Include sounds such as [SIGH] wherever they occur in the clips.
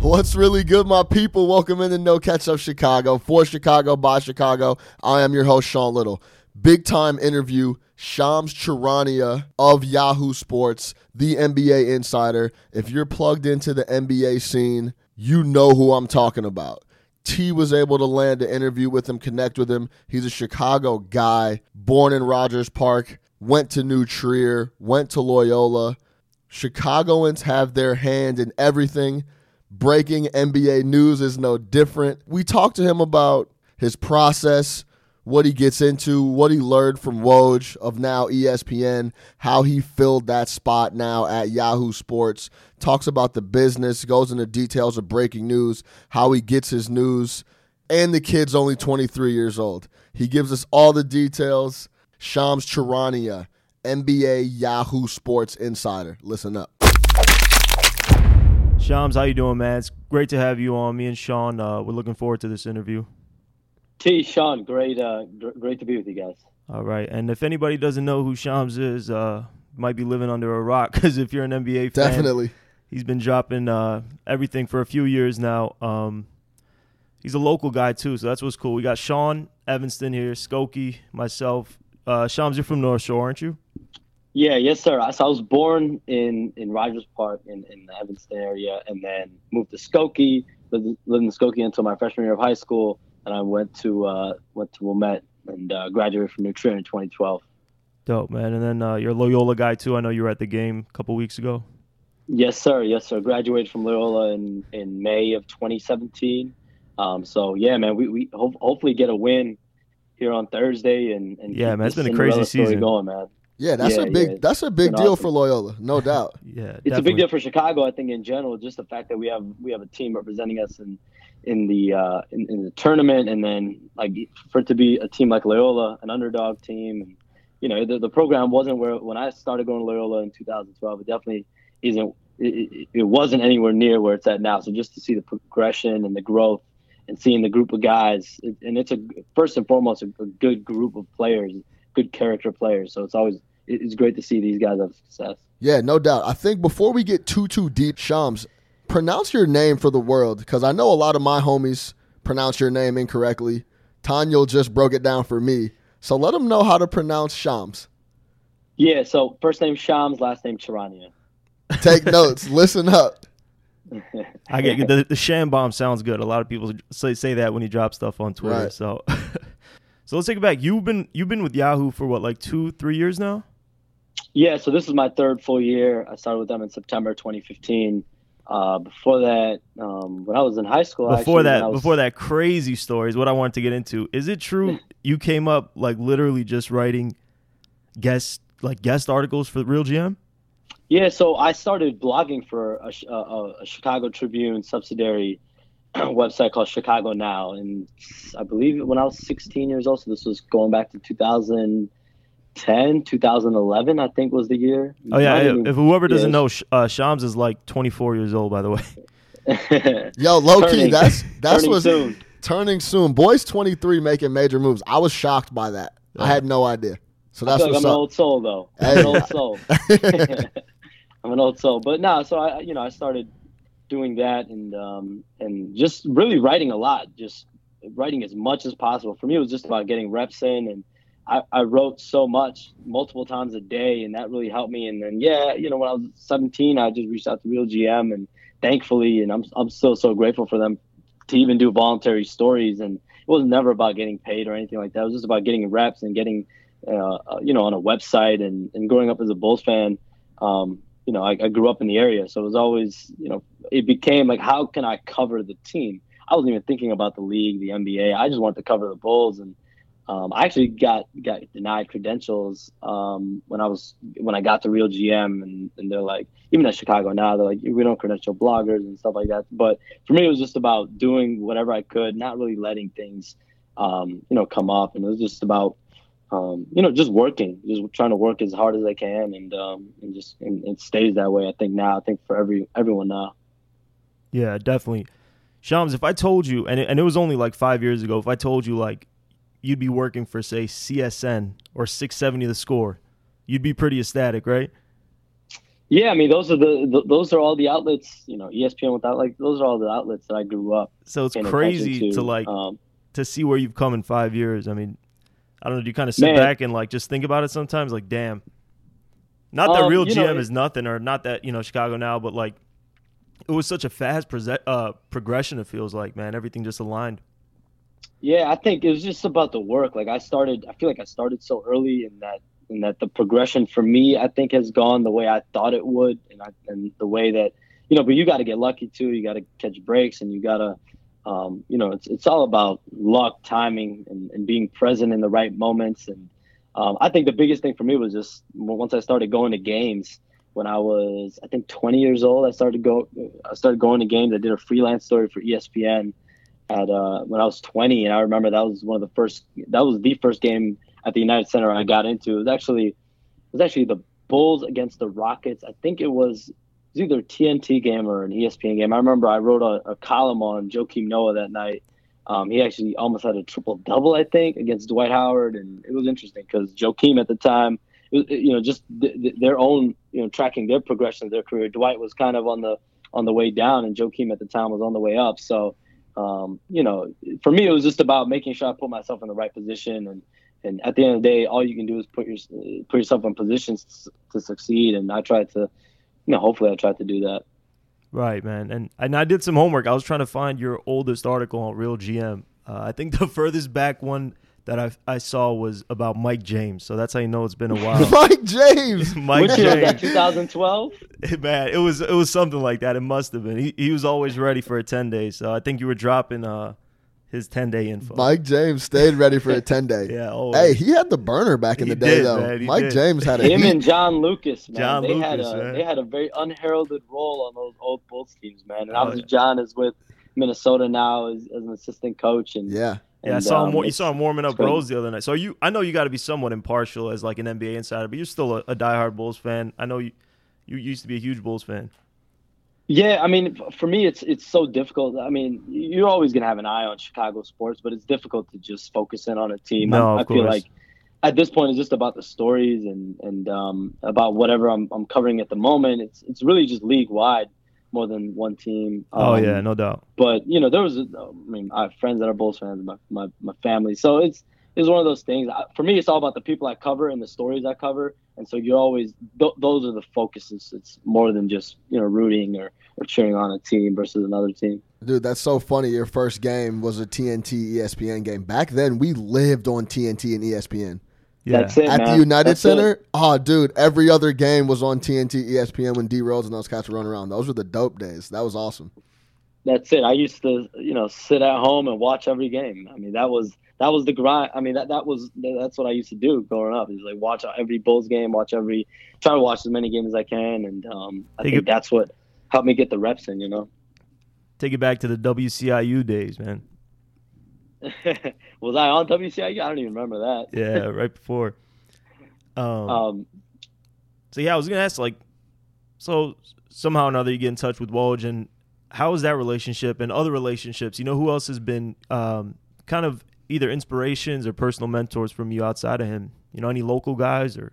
What's really good, my people? Welcome into No Catch Up Chicago. For Chicago, by Chicago, I am your host, Sean Little. Big time interview, Shams Charania of Yahoo Sports, the NBA insider. If you're plugged into the NBA scene, you know who I'm talking about. T was able to land an interview with him, connect with him. He's a Chicago guy, born in Rogers Park, went to New Trier, went to Loyola. Chicagoans have their hand in everything. Breaking NBA news is no different. We talked to him about his process, what he gets into, what he learned from Woj of now ESPN, how he filled that spot now at Yahoo Sports, talks about the business, goes into details of breaking news, how he gets his news, and the kid's only 23 years old. He gives us all the details. Shams Charania, NBA Yahoo Sports Insider. Listen up. Shams, how you doing, man? It's great to have you on. Me and Sean, uh, we're looking forward to this interview. T. Sean, great, uh, gr- great to be with you guys. All right, and if anybody doesn't know who Shams is, uh, might be living under a rock [LAUGHS] because if you're an NBA fan, Definitely. he's been dropping uh, everything for a few years now. Um, he's a local guy too, so that's what's cool. We got Sean Evanston here, Skokie, myself. Uh, Shams, you're from North Shore, aren't you? Yeah, yes, sir. So I was born in in Rogers Park in, in the Evanston area, and then moved to Skokie. Lived, lived in Skokie until my freshman year of high school, and I went to uh, went to Wilmette and uh, graduated from New Trier in 2012. Dope, man. And then uh, you're a Loyola guy too. I know you were at the game a couple weeks ago. Yes, sir. Yes, sir. Graduated from Loyola in, in May of 2017. Um, so yeah, man, we, we ho- hopefully get a win here on Thursday and, and Yeah, man, it's been a crazy season. going, man. Yeah, that's Yeah, a big yeah. that's a big deal awesome. for Loyola, no [LAUGHS] doubt. Yeah, it's a big deal for Chicago. I think in general, just the fact that we have we have a team representing us in in the uh, in, in the tournament, and then like for it to be a team like Loyola, an underdog team, and you know the, the program wasn't where when I started going to Loyola in 2012. It definitely isn't. It, it, it wasn't anywhere near where it's at now. So just to see the progression and the growth, and seeing the group of guys, and it's a first and foremost a, a good group of players, good character players. So it's always it's great to see these guys have success. Yeah, no doubt. I think before we get too too deep, Shams, pronounce your name for the world because I know a lot of my homies pronounce your name incorrectly. Tanya just broke it down for me, so let them know how to pronounce Shams. Yeah, so first name Shams, last name Charania. Take [LAUGHS] notes. Listen up. I get the, the sham bomb sounds good. A lot of people say say that when you drop stuff on Twitter. Right. So, [LAUGHS] so let's take it back. You've been you've been with Yahoo for what like two three years now. Yeah, so this is my third full year. I started with them in September 2015. Uh, before that, um, when I was in high school, Before actually, that, was- before that crazy story is what I wanted to get into. Is it true [LAUGHS] you came up like literally just writing guest like guest articles for Real GM? Yeah, so I started blogging for a, a a Chicago Tribune subsidiary [CLEARS THROAT] website called Chicago Now, and I believe when I was 16 years old. So this was going back to 2010, 2011, I think was the year. Oh yeah, Might even- if whoever doesn't yeah. know, uh, Shams is like 24 years old, by the way. [LAUGHS] Yo, low key, that's that's turning what's soon. turning soon. Boys, twenty three making major moves. I was shocked by that. I had no idea. So that's feel like I'm an old soul though. I'm an old soul. [LAUGHS] [LAUGHS] I'm an old soul. But no, so I you know I started doing that and um, and just really writing a lot, just writing as much as possible. For me, it was just about getting reps in, and I, I wrote so much multiple times a day, and that really helped me. And then yeah, you know when I was 17, I just reached out to Real GM, and thankfully, and I'm I'm still so grateful for them to even do voluntary stories. And it was never about getting paid or anything like that. It was just about getting reps and getting uh, uh, you know, on a website and, and growing up as a Bulls fan, um, you know, I, I grew up in the area. So it was always, you know, it became like, how can I cover the team? I wasn't even thinking about the league, the NBA. I just wanted to cover the Bulls. And um, I actually got, got denied credentials um, when I was, when I got to Real GM and, and they're like, even at Chicago now, they're like, we don't credential bloggers and stuff like that. But for me, it was just about doing whatever I could, not really letting things, um, you know, come up. And it was just about, um, you know, just working, just trying to work as hard as I can, and um, and just and it stays that way. I think now. I think for every everyone now. Yeah, definitely. Shams, if I told you, and it, and it was only like five years ago, if I told you like you'd be working for say CSN or 670 The Score, you'd be pretty ecstatic, right? Yeah, I mean those are the, the, those are all the outlets. You know, ESPN without like those are all the outlets that I grew up. So it's crazy attention to, like Um, to see where you've come in five years. I mean, I don't know. Do you kind of sit Man. back and like just think about it sometimes? Like, damn. Not that Um, real know, GM it- is nothing, or not that you know Chicago now, but like it was such a fast prese- uh, progression. It feels like, man, everything just aligned. Yeah, I think it was just about the work. Like I started, I feel like I started so early in that, in that the progression for me, I think has gone the way I thought it would, and I, and the way that, you know, but you got to get lucky too. You got to catch breaks, and you got to, um, you know, it's it's all about luck, timing, and, and being present in the right moments. And um, I think the biggest thing for me was just once I started going to games. When I was, I think, 20 years old, I started go. I started going to games. I did a freelance story for ESPN at uh, when I was 20, and I remember that was one of the first. That was the first game at the United Center I got into. It was actually, it was actually the Bulls against the Rockets. I think it was, was either a TNT game or an ESPN game. I remember I wrote a, a column on Joakim Noah that night. Um, he actually almost had a triple double, I think, against Dwight Howard, and it was interesting because Joakim at the time, was- you know, just th- th- their own, you know, tracking their progression of their career. Dwight was kind of on the on the way down, and Joakim at the time was on the way up. So um, you know, for me, it was just about making sure I put myself in the right position, and and at the end of the day, all you can do is put your put yourself in positions to succeed. And I tried to, [LAUGHS] you know, hopefully, I tried to do that. Right, man. And and I did some homework. I was trying to find your oldest article on Real GM. Uh, I think the [LAUGHS] furthest back one that I I saw was about Mike James. So that's how you know it's been a while. [LAUGHS] Mike James. Mike Which year was that? James, 2012. man, it was it was something like that. It must have been. He he was always ready for a ten day. So I think you were dropping uh his ten day info. Mike James stayed ready for a [LAUGHS] 10 day. yeah. Hey, he had the burner back in He the day, did, though. man, he Mike did. James had a Him heat. and John Lucas, man. John they had a man. they had a very unheralded role on those old Bulls teams, man. And Oh, obviously, yeah. John is with Minnesota now as, as an assistant coach, and yeah. Yeah, I saw him. um, war- you saw him warming up it's. Rose the other night. So you, I know you got to be somewhat impartial as like an NBA insider, but you're still a, a diehard Bulls fan. I know you, you used to be a huge Bulls fan. Yeah, I mean, for me, it's it's so difficult. I mean, you're always gonna have an eye on Chicago sports, but it's difficult to just focus in on a team. No, I, I feel like at this point, it's just about the stories and and um, about whatever I'm I'm covering at the moment. It's it's really just league wide more than one team. oh Um, yeah, no doubt. but you know, there was, I mean, I have friends that are Bulls fans, my my, my family. So it's it's one of those things. I- For me, it's all about the people I cover and the stories I cover, and so you're always th- those are the focuses. It's more than just you know rooting or, or cheering on a team versus another team. Dude, that's so funny. Your first game was a TNT ESPN game. Back then, we lived on TNT and ESPN. Yeah, That's it, At man. the United That's Center, it. oh, dude, every other game was on TNT, ESPN when D Rose and those cats were running around. Those were the dope days. That was awesome. That's it. I used to you know sit at home and watch every game. I mean, that was that was the grind. I mean, that that was that's what I used to do growing up. Is like watch every Bulls game, watch every try to watch as many games as I can, and um, I Think think it- that's what helped me get the reps in. You know. take it back to the WCIU days, man. [LAUGHS] was I on WCIU? I don't even remember that. Yeah, [LAUGHS] right before. Um, Um, so yeah, I was gonna ask like, so somehow or another you get in touch with Woj, and how is that relationship and other relationships? You know, who else has been um, kind of either inspirations or personal mentors from you outside of him? You know, any local guys or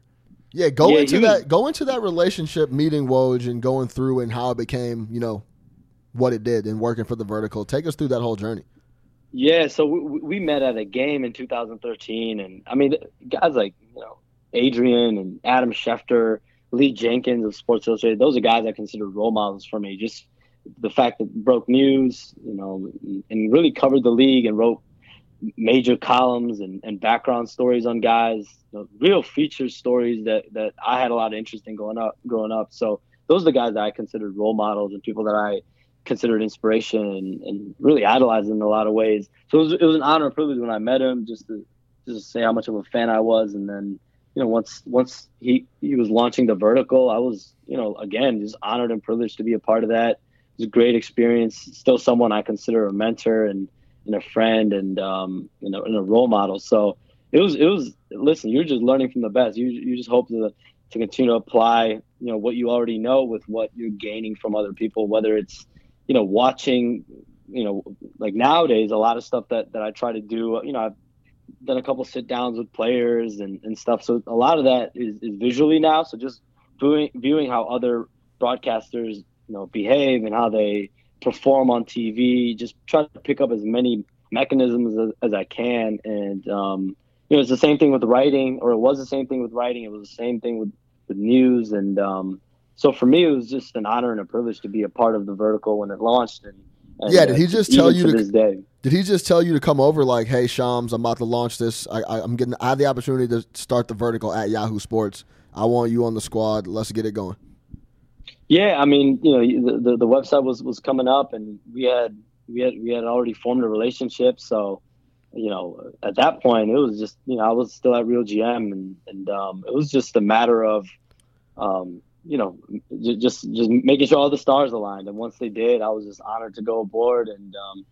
Yeah, go Yeah, into he was- that. Go into that relationship, meeting Woj and going through and how it became, you know, what it did and working for the vertical. Take us through that whole journey. yeah, so we, we met at a game in 2013, and I mean, guys like you know Adrian and Adam Schefter, Lee Jenkins of Sports Illustrated. Those are guys I consider role models for me. Just the fact that broke news, you know, and really covered the league and wrote major columns and, and background stories on guys, you know, real feature stories that, that I had a lot of interest in going up growing up. So those are the guys that I considered role models and people that I considered inspiration and, and really idolized in a lot of ways. So it was, it was an honor and privilege when I met him just to just to say how much of a fan I was. And then, you know, once once he, he was launching the vertical, I was, you know, again, just honored and privileged to be a part of that. It was a great experience. Still someone I consider a mentor and, and a friend and um, you know, and a role model. So it was it was listen, you're just learning from the best. You you just hope to to continue to apply, you know, what you already know with what you're gaining from other people, whether it's, you know, watching, you know, like nowadays a lot of stuff that that I try to do, you know, I've done a couple sit downs with players and, and stuff. So a lot of that is, is visually now. So just viewing viewing how other broadcasters you know behave and how they perform on TV. Just try to pick up as many mechanisms as, as I can, and um, you know, it's the same thing with writing, or it was the same thing with writing. It was the same thing with with news, and um, so for me, it was just an honor and a privilege to be a part of the vertical when it launched. And, and yeah, did he just tell you to, this day? Did he just tell you to come over like, "Hey, Shams, I'm about to launch this. I, I, I'm getting. I have the opportunity to start the vertical at Yahoo Sports. I want you on the squad. Let's get it going." Yeah, I mean, you know, the, the, the website was was coming up, and we had we had we had already formed a relationship. So, you know, at that point, it was just you know I was still at Real GM, and and um, it was just a matter of, um, you know, just just making sure all the stars aligned. And once they did, I was just honored to go aboard, and um,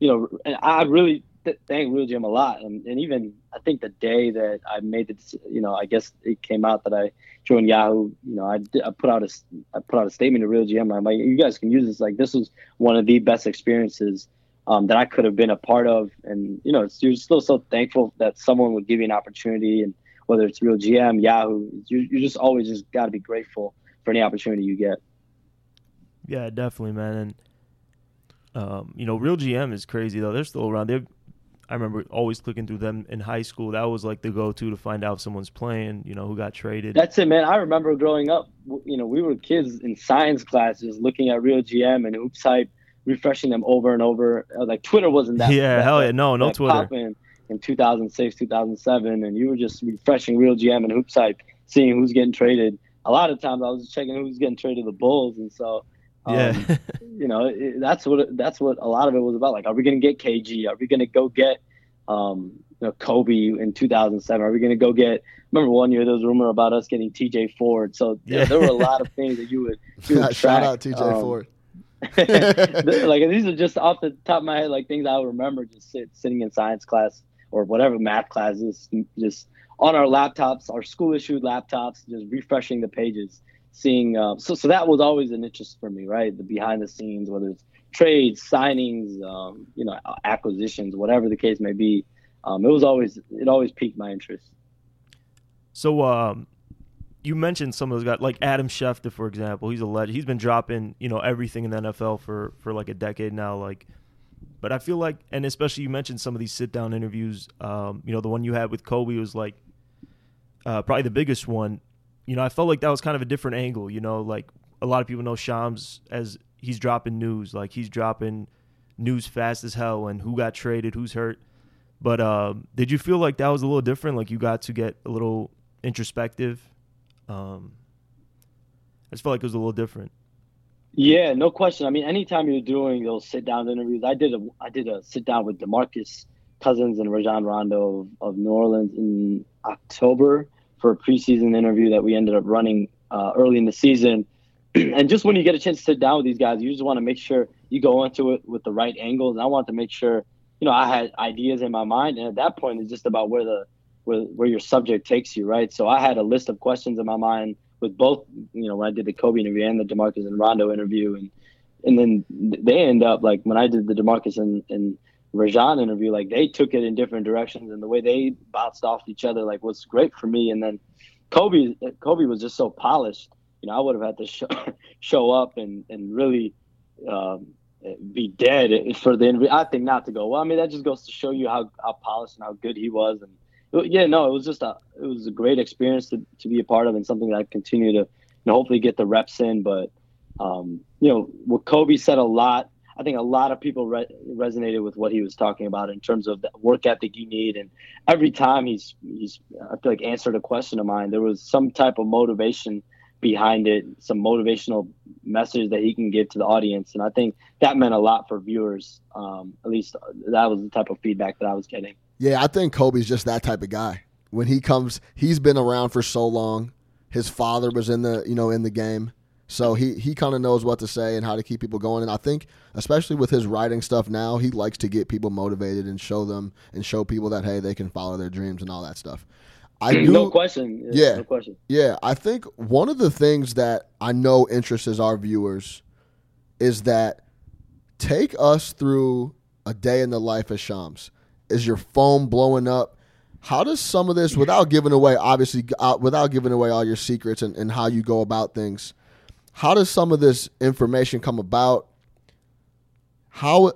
you know, and I really th- thank Real GM a lot, and, and even I think the day that I made it, you know, I guess it came out that I joined Yahoo. You know, I, I put out a I put out a statement to Real GM. I'm like, you guys can use this. Like, this was one of the best experiences um, that I could have been a part of, and you know, you're still so thankful that someone would give you an opportunity, and whether it's Real GM, Yahoo, you you just always just got to be grateful for any opportunity you get. Yeah, definitely, man. And um, you know, Real GM is crazy though. They're still around. They've I remember always clicking through them in high school. That was like the go-to to find out if someone's playing, you know, who got traded. That's it, man. I remember growing up, you know, we were kids in science classes looking at Real GM and Hoops Hype, refreshing them over and over. Uh, like Twitter wasn't that. [LAUGHS] Yeah, that, hell yeah, no, no Twitter. In, in 2006, 2007, and you were just refreshing Real GM and Hoops Hype, seeing who's getting traded. A lot of times, I was checking who's getting traded to the Bulls, and so. Um, yeah, you know it, that's what that's what a lot of it was about. Like, are we going to get KG? Are we going to go get um, you know, Kobe in 2007? Are we going to go get? Remember one year there was a rumor about us getting TJ Ford. So yeah. there were a lot of things that you would, you would [LAUGHS] shout out TJ um, Ford. [LAUGHS] [LAUGHS] like these are just off the top of my head, like things I remember just sit, sitting in science class or whatever math classes, just on our laptops, our school issued laptops, just refreshing the pages, seeing. Uh, so so that was always an interest for me, right? The behind the scenes, whether it's trades, signings, um, you know, acquisitions, whatever the case may be. Um, it was always it always piqued my interest. So um, you mentioned some of those guys, like Adam Schefter, for example. He's a legend. He's been dropping you know everything in the NFL for for like a decade now. Like, but I feel like, and especially you mentioned some of these sit down interviews. Um, you know, the one you had with Kobe was like uh, probably the biggest one. You know, I felt like that was kind of a different angle. You know, like a lot of people know Shams as he's dropping news. Like he's dropping news fast as hell and who got traded, who's hurt. But um, did you feel like that was a little different? Like you got to get a little introspective. Um, I just felt like it was a little different. Yeah, no question. I mean, anytime you're doing those sit down interviews, I did a I did a sit down with Demarcus Cousins and Rajon Rondo of, of New Orleans in October for a preseason interview that we ended up running uh, early in the season [CLEARS THROAT] and just when you get a chance to sit down with these guys, you just want to make sure you go into it with the right angles. And I want to make sure, you know, I had ideas in my mind, and at that point, it's just about where the where where your subject takes you, right? So I had a list of questions in my mind with both, you know, when I did the Kobe interview and the Demarcus and Rondo interview, and and then they end up like when I did the Demarcus and and Rajon interview, like they took it in different directions, and the way they bounced off each other, like was great for me. And then Kobe, Kobe was just so polished you know, I would have had to show, [LAUGHS] show up and and really um, be dead for the interview. I think not to go. Well, I mean, that just goes to show you how, how polished and how good he was. And yeah, no, it was just a it was a great experience to, to be a part of and something that I continue to you know, hopefully get the reps in. But um, you know, what Kobe said a lot. I think a lot of people re- resonated with what he was talking about in terms of the work ethic you need. And every time he's he's I feel like answered a question of mine, there was some type of motivation behind it, some motivational message that he can give to the audience. And I think that meant a lot for viewers. Um, at least that was the type of feedback that I was getting. Yeah, I think Kobe's just that type of guy. When he comes, he's been around for so long. His father was in the, you know, in the game. So he, he kind of knows what to say and how to keep people going. And I think, especially with his writing stuff now, he likes to get people motivated and show them and show people that, hey, they can follow their dreams and all that stuff. I do, no question. Yeah, no question. Yeah, I think one of the things that I know interests our viewers is that take us through a day in the life of Shams. Is your phone blowing up? How does some of this, without giving away, obviously, uh, without giving away all your secrets and, and how you go about things, how does some of this information come about? How,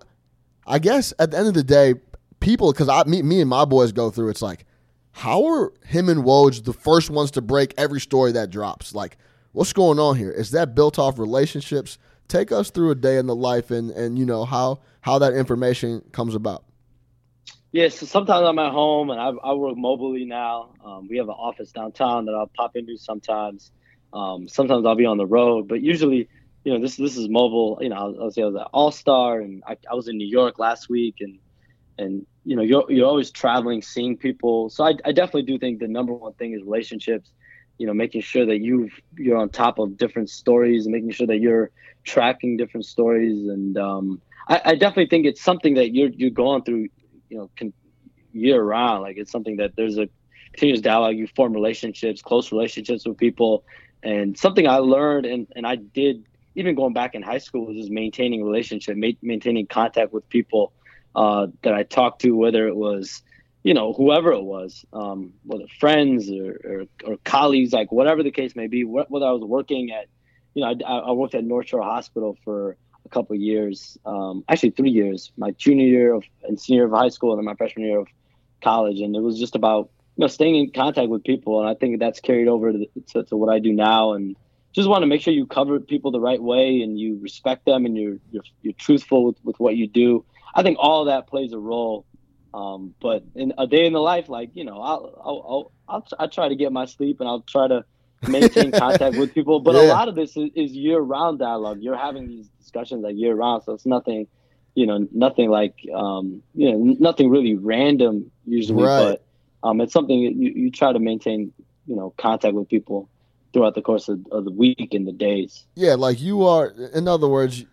I guess, at the end of the day, people, because I, me, me and my boys go through, it's like, how are him and Woj the first ones to break every story that drops? Like, what's going on here? Is that built off relationships? Take us through a day in the life and, and you know how how that information comes about. Yeah, so sometimes I'm at home and I, I work mobilely now. Um, we have an office downtown that I'll pop into sometimes. Um, sometimes I'll be on the road, but usually, you know, this this is mobile. You know, I was, I was, I was at All Star and I, I was in New York last week, and and you know, you're you're always traveling, seeing people. So I, I definitely do think the number one thing is relationships. You know, making sure that you you're on top of different stories, and making sure that you're tracking different stories, and um, I, I definitely think it's something that you're you're going through you know can, year round. Like it's something that there's a continuous dialogue. You form relationships, close relationships with people, and something I learned and and I did even going back in high school was just maintaining relationship, ma- maintaining contact with people uh, that I talked to, whether it was you know whoever it was, um, whether friends or, or, or colleagues, like whatever the case may be. Whether I was working at, you know, I, I worked at North Shore Hospital for a couple years, um, actually three years, my junior year of and senior of high school, and then my freshman year of college, and it was just about you know staying in contact with people, and I think that's carried over to, to, to what I do now, and just want to make sure you cover people the right way and you respect them and you're you're, you're truthful with, with what you do. I think all that plays a role. Um, but in a day in the life, like you know, I'll I'll I'll, I'll, try to get my sleep and I'll try to maintain [LAUGHS] contact with people. But yeah. a lot of this is, is year round dialogue. You're having these discussions like year round, so it's nothing, you know, nothing like um, you know, nothing really random usually. Right. But um, it's something you, you try to maintain, you know, contact with people throughout the course of, of the week and the days. Yeah, like you are. In other words,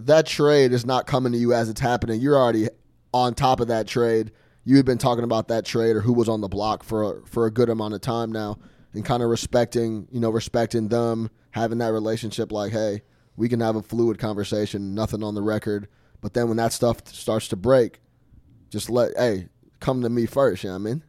that trade is not coming to you as it's happening. You're already on top of that trade. You had been talking about that trade or who was on the block for a, for a good amount of time now, and kind of respecting, you know, respecting them, having that relationship. Like, hey, we can have a fluid conversation, nothing on the record. But then when that stuff starts to break, just let hey come to me first. You know what I mean?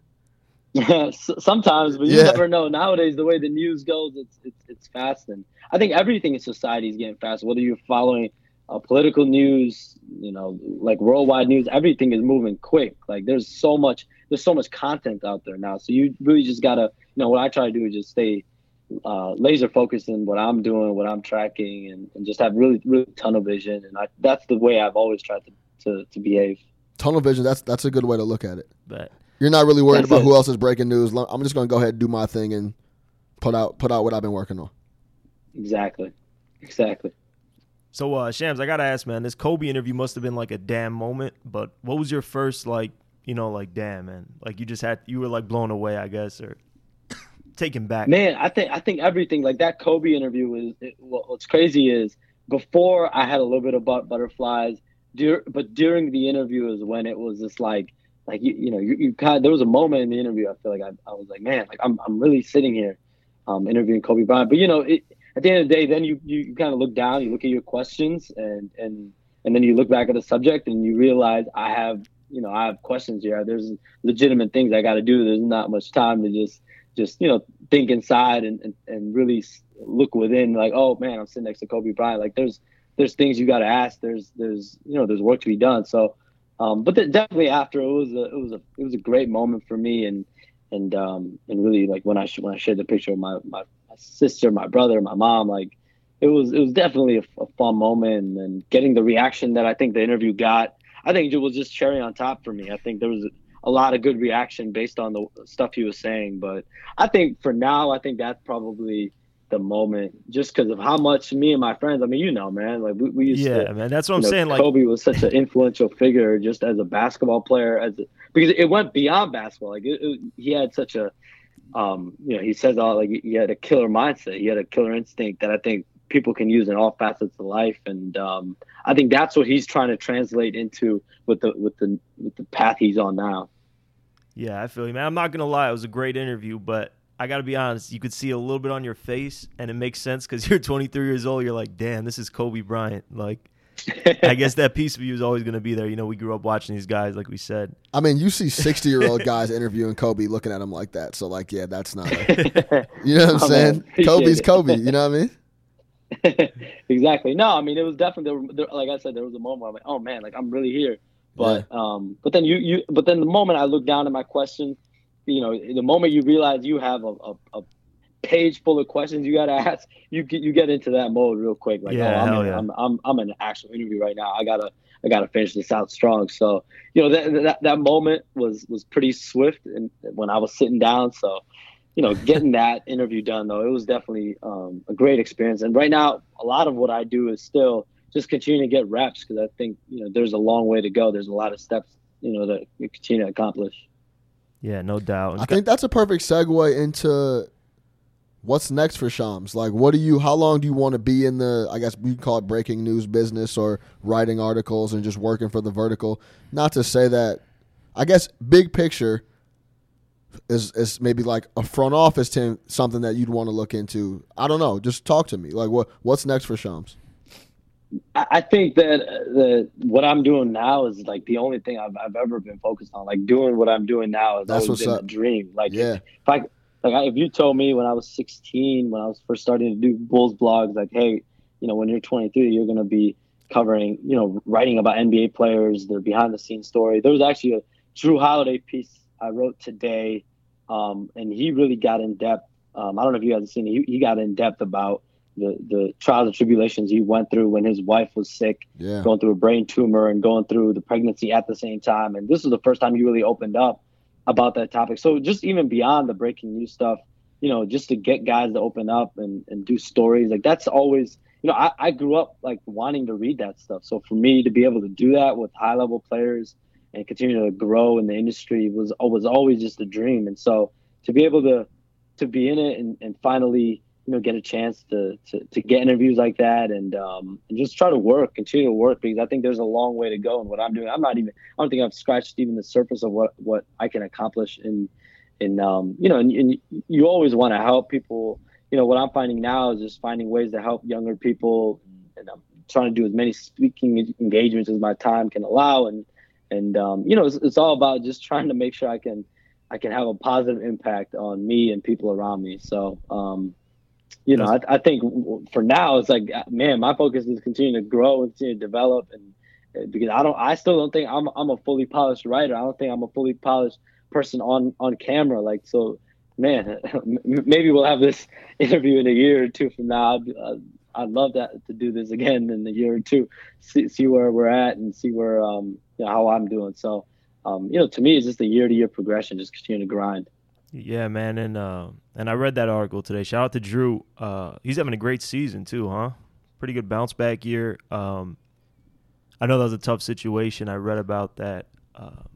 [LAUGHS] Yeah, sometimes, but you yeah. never know. Nowadays, the way the news goes, it's it's it's fast, and I think everything in society is getting faster. Whether you're following uh, political news, you know, like worldwide news, everything is moving quick. Like there's so much, there's so much content out there now. So you really just gotta, you know, what I try to do is just stay uh, laser focused in what I'm doing, what I'm tracking, and, and just have really, really tunnel vision. And I, that's the way I've always tried to, to, to behave. Tunnel vision. That's that's a good way to look at it. But you're not really worried that's about it. who else is breaking news. I'm just going to go ahead and do my thing and put out put out what I've been working on. Exactly. Exactly. So, uh, Shams, I gotta ask, man, this Kobe interview must have been like a damn moment. But what was your first like, you know, like damn, man, like you just had, you were like blown away, I guess, or [COUGHS] taken back. Man, I think I think everything like that Kobe interview was. It, what's crazy is before I had a little bit of butterflies, dur- but during the interview is when it was just like, like you, you know, you, you kind of, there was a moment in the interview I feel like I, I was like, man, like I'm I'm really sitting here, um, interviewing Kobe Bryant, but you know it at the end of the day, then you, you kind of look down, you look at your questions, and and and then you look back at the subject and you realize I have you know I have questions here. There's legitimate things I got to do. There's not much time to just just you know think inside and, and and really look within. Like oh man, I'm sitting next to Kobe Bryant. Like there's there's things you got to ask. There's there's you know there's work to be done. So. Um, but definitely after it was a it was a it was a great moment for me and and um and really like when I when I shared the picture of my my sister, my brother, my mom. Like it was it was definitely a, a fun moment, and getting the reaction that I think the interview got, I think it was just cherry on top for me. I think there was a lot of good reaction based on the stuff he was saying. But I think for now, I think that's probably the moment just because of how much me and my friends. I mean, you know, man, like we, we used yeah, to. man, that's what I'm know, saying. Kobe like Kobe was such an influential figure, just as a basketball player, as a, because it went beyond basketball. Like it, it, he had such a um, you know, he says all like he had a killer mindset, he had a killer instinct that I think people can use in all facets of life, and um, I think that's what he's trying to translate into with the with the with the path he's on now. Yeah, I feel you, man. I'm not gonna lie, it was a great interview, but I got to be honest, you could see a little bit on your face, and it makes sense because [LAUGHS] you're 23 years old. You're like, damn, this is Kobe Bryant. Like, I guess that piece of you is always going to be there. You know, we grew up watching these guys, like we said. I mean, you see sixty year old [LAUGHS] guys interviewing Kobe, looking at him like that. So, like, yeah, that's not. A, [LAUGHS] you know what I'm Oh, saying? man. Kobe's it. Kobe. You know what I mean? exactly. No, I mean it was definitely there, there, like I said, there was a moment where I'm like, oh man, like I'm really here. But um, but then you you but then the moment I look down at my question, you know, the moment you realize you have a, a, a page full of questions you got to [LAUGHS] ask, you get you get into that mode real quick. Like, Yeah, oh, I'm in, yeah. I'm, I'm I'm in an actual interview right now. I gotta I gotta finish this out strong. So you know that that, that moment was was pretty swift, and when I was sitting down, so you know, [LAUGHS] getting that interview done though, it was definitely um, a great experience. And right now, a lot of what I do is still just continue to get reps because I think you know there's a long way to go. There's a lot of steps you know that you continue to accomplish. Yeah, no doubt. I think that's a perfect segue into what's next for Shams. Like, what do you? How long do you want to be in the? I guess we call it breaking news business or writing articles and just working for the vertical. Not to say that. I guess big picture is is maybe like a front office team something that you'd want to look into. I don't know. Just talk to me. Like, what what's next for Shams? I think that uh, the what I'm doing now is like the only thing I've, I've ever been focused on. Like doing what I'm doing now has That's always been up. a dream. Like Yeah. if I like I, if you told me when I was 16, when I was first starting to do Bulls blogs, like hey, you know, when you're 23, you're gonna be covering, you know, writing about NBA players, their behind the scenes story. There was actually a Jrue Holiday piece I wrote today, um, and he really got in depth. Um, I don't know if you guys have seen it. He, he got in depth about the the trials and tribulations he went through when his wife was sick Yeah. going through a brain tumor and going through the pregnancy at the same time. And this was the first time he really opened up about that topic. So just even beyond the breaking news stuff, you know, just to get guys to open up and, and do stories, like that's always, you know, I, I grew up like wanting to read that stuff. So for me to be able to do that with high level players and continue to grow in the industry was was always just a dream. And so to be able to to be in it and, and finally you know get a chance to, to to get interviews like that and um and just try to work continue to work because i think there's a long way to go in what i'm doing i'm not even i don't think i've scratched even the surface of what what i can accomplish in in um you know and, and you always want to help people you know what i'm finding now is just finding ways to help younger people and i'm trying to do as many speaking engagements as my time can allow and and um you know it's, it's all about just trying to make sure i can I can have a positive impact on me and people around me. So, um, you know, I, I think for now it's like, man, my focus is continue to grow and continue to develop, and uh, because I don't, I still don't think I'm, I'm a fully polished writer. I don't think I'm a fully polished person on on camera. Like, so, man, [LAUGHS] maybe we'll have this [LAUGHS] interview in a year or two from now. I'd, I'd, I'd love that to do this again in a year or two, see, see where we're at and see where um, you know, how I'm doing. So um, you know, to me, it's just a year to year progression, just continue to grind. Yeah, man, and uh, and I read that article today. Shout out to Jrue. Uh, he's having a great season too, huh? Pretty good bounce back year. Um, I know that was a tough situation. I read about that. Um,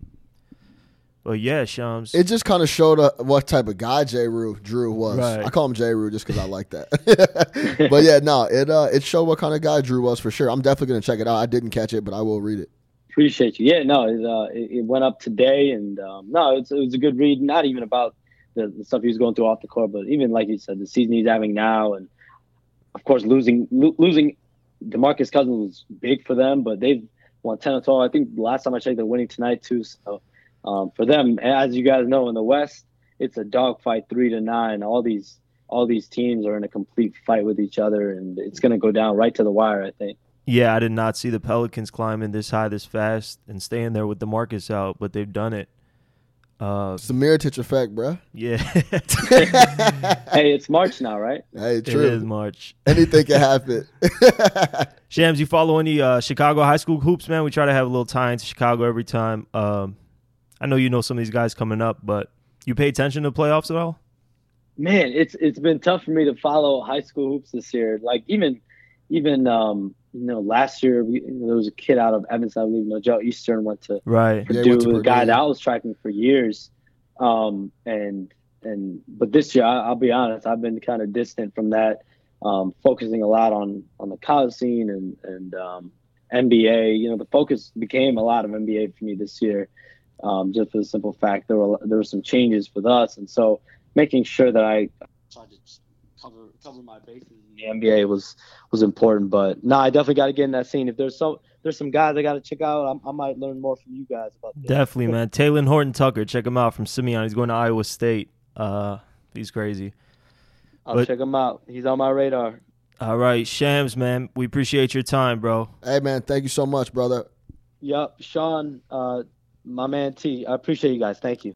but yeah, Shams. It just kind of showed uh, what type of guy J. Rue Jrue was. Right. I call him J. Rue just because I like that. [LAUGHS] but yeah, no, it uh, it showed what kind of guy Jrue was for sure. I'm definitely gonna check it out. I didn't catch it, but I will read it. Appreciate you. Yeah, no, it, uh, it, it went up today, and um, no, it's, it was a good read. Not even about the, the stuff he was going through off the court, but even like you said, the season he's having now, and of course losing lo- losing Demarcus Cousins was big for them, but they've won ten or twelve. I think last time I checked, they're winning tonight too. So um, for them, as you guys know, in the West, it's a dogfight, three to nine. All these all these teams are in a complete fight with each other, and it's going to go down right to the wire. I think. yeah, I did not see the Pelicans climbing this high this fast and staying there with Demarcus out, but they've done it. Uh, It's the Mirotic effect, bruh. yeah, [LAUGHS] hey, it's March now, right? Hey, it true. is March. Anything can happen. [LAUGHS] Shams, you follow any uh, Chicago high school hoops, man? We try to have a little tie into Chicago every time. Um, I know you know some of these guys coming up, but you pay attention to playoffs at all? Man, it's it's been tough for me to follow high school hoops this year. Like even even um, you know last year we, there was a kid out of Evanston, I believe, Nojel Eastern went to Right. Yeah, he Purdue, went to a guy that I was tracking for years. Um, and and but this year, I, I'll be honest, I've been kind of distant from that, um, focusing a lot on on the college scene and and um, NBA. You know, the focus became a lot of NBA for me this year, um, just for the simple fact there were there were some changes with us, and so making sure that I tried to cover cover my bases in the NBA was was important. But no, nah, I definitely got to get in that scene. If there's so there's some guys I got to check out, I, I, might learn more from you guys about this. Definitely, man. Talen Horton Tucker, check him out from Simeon. He's going to Iowa State. Uh, he's crazy. I'll but, check him out. He's on my radar. All right, Shams, man. We appreciate your time, bro. Hey, man. Thank you so much, brother. Yep, Sean, uh, my man T. I appreciate you guys. Thank you.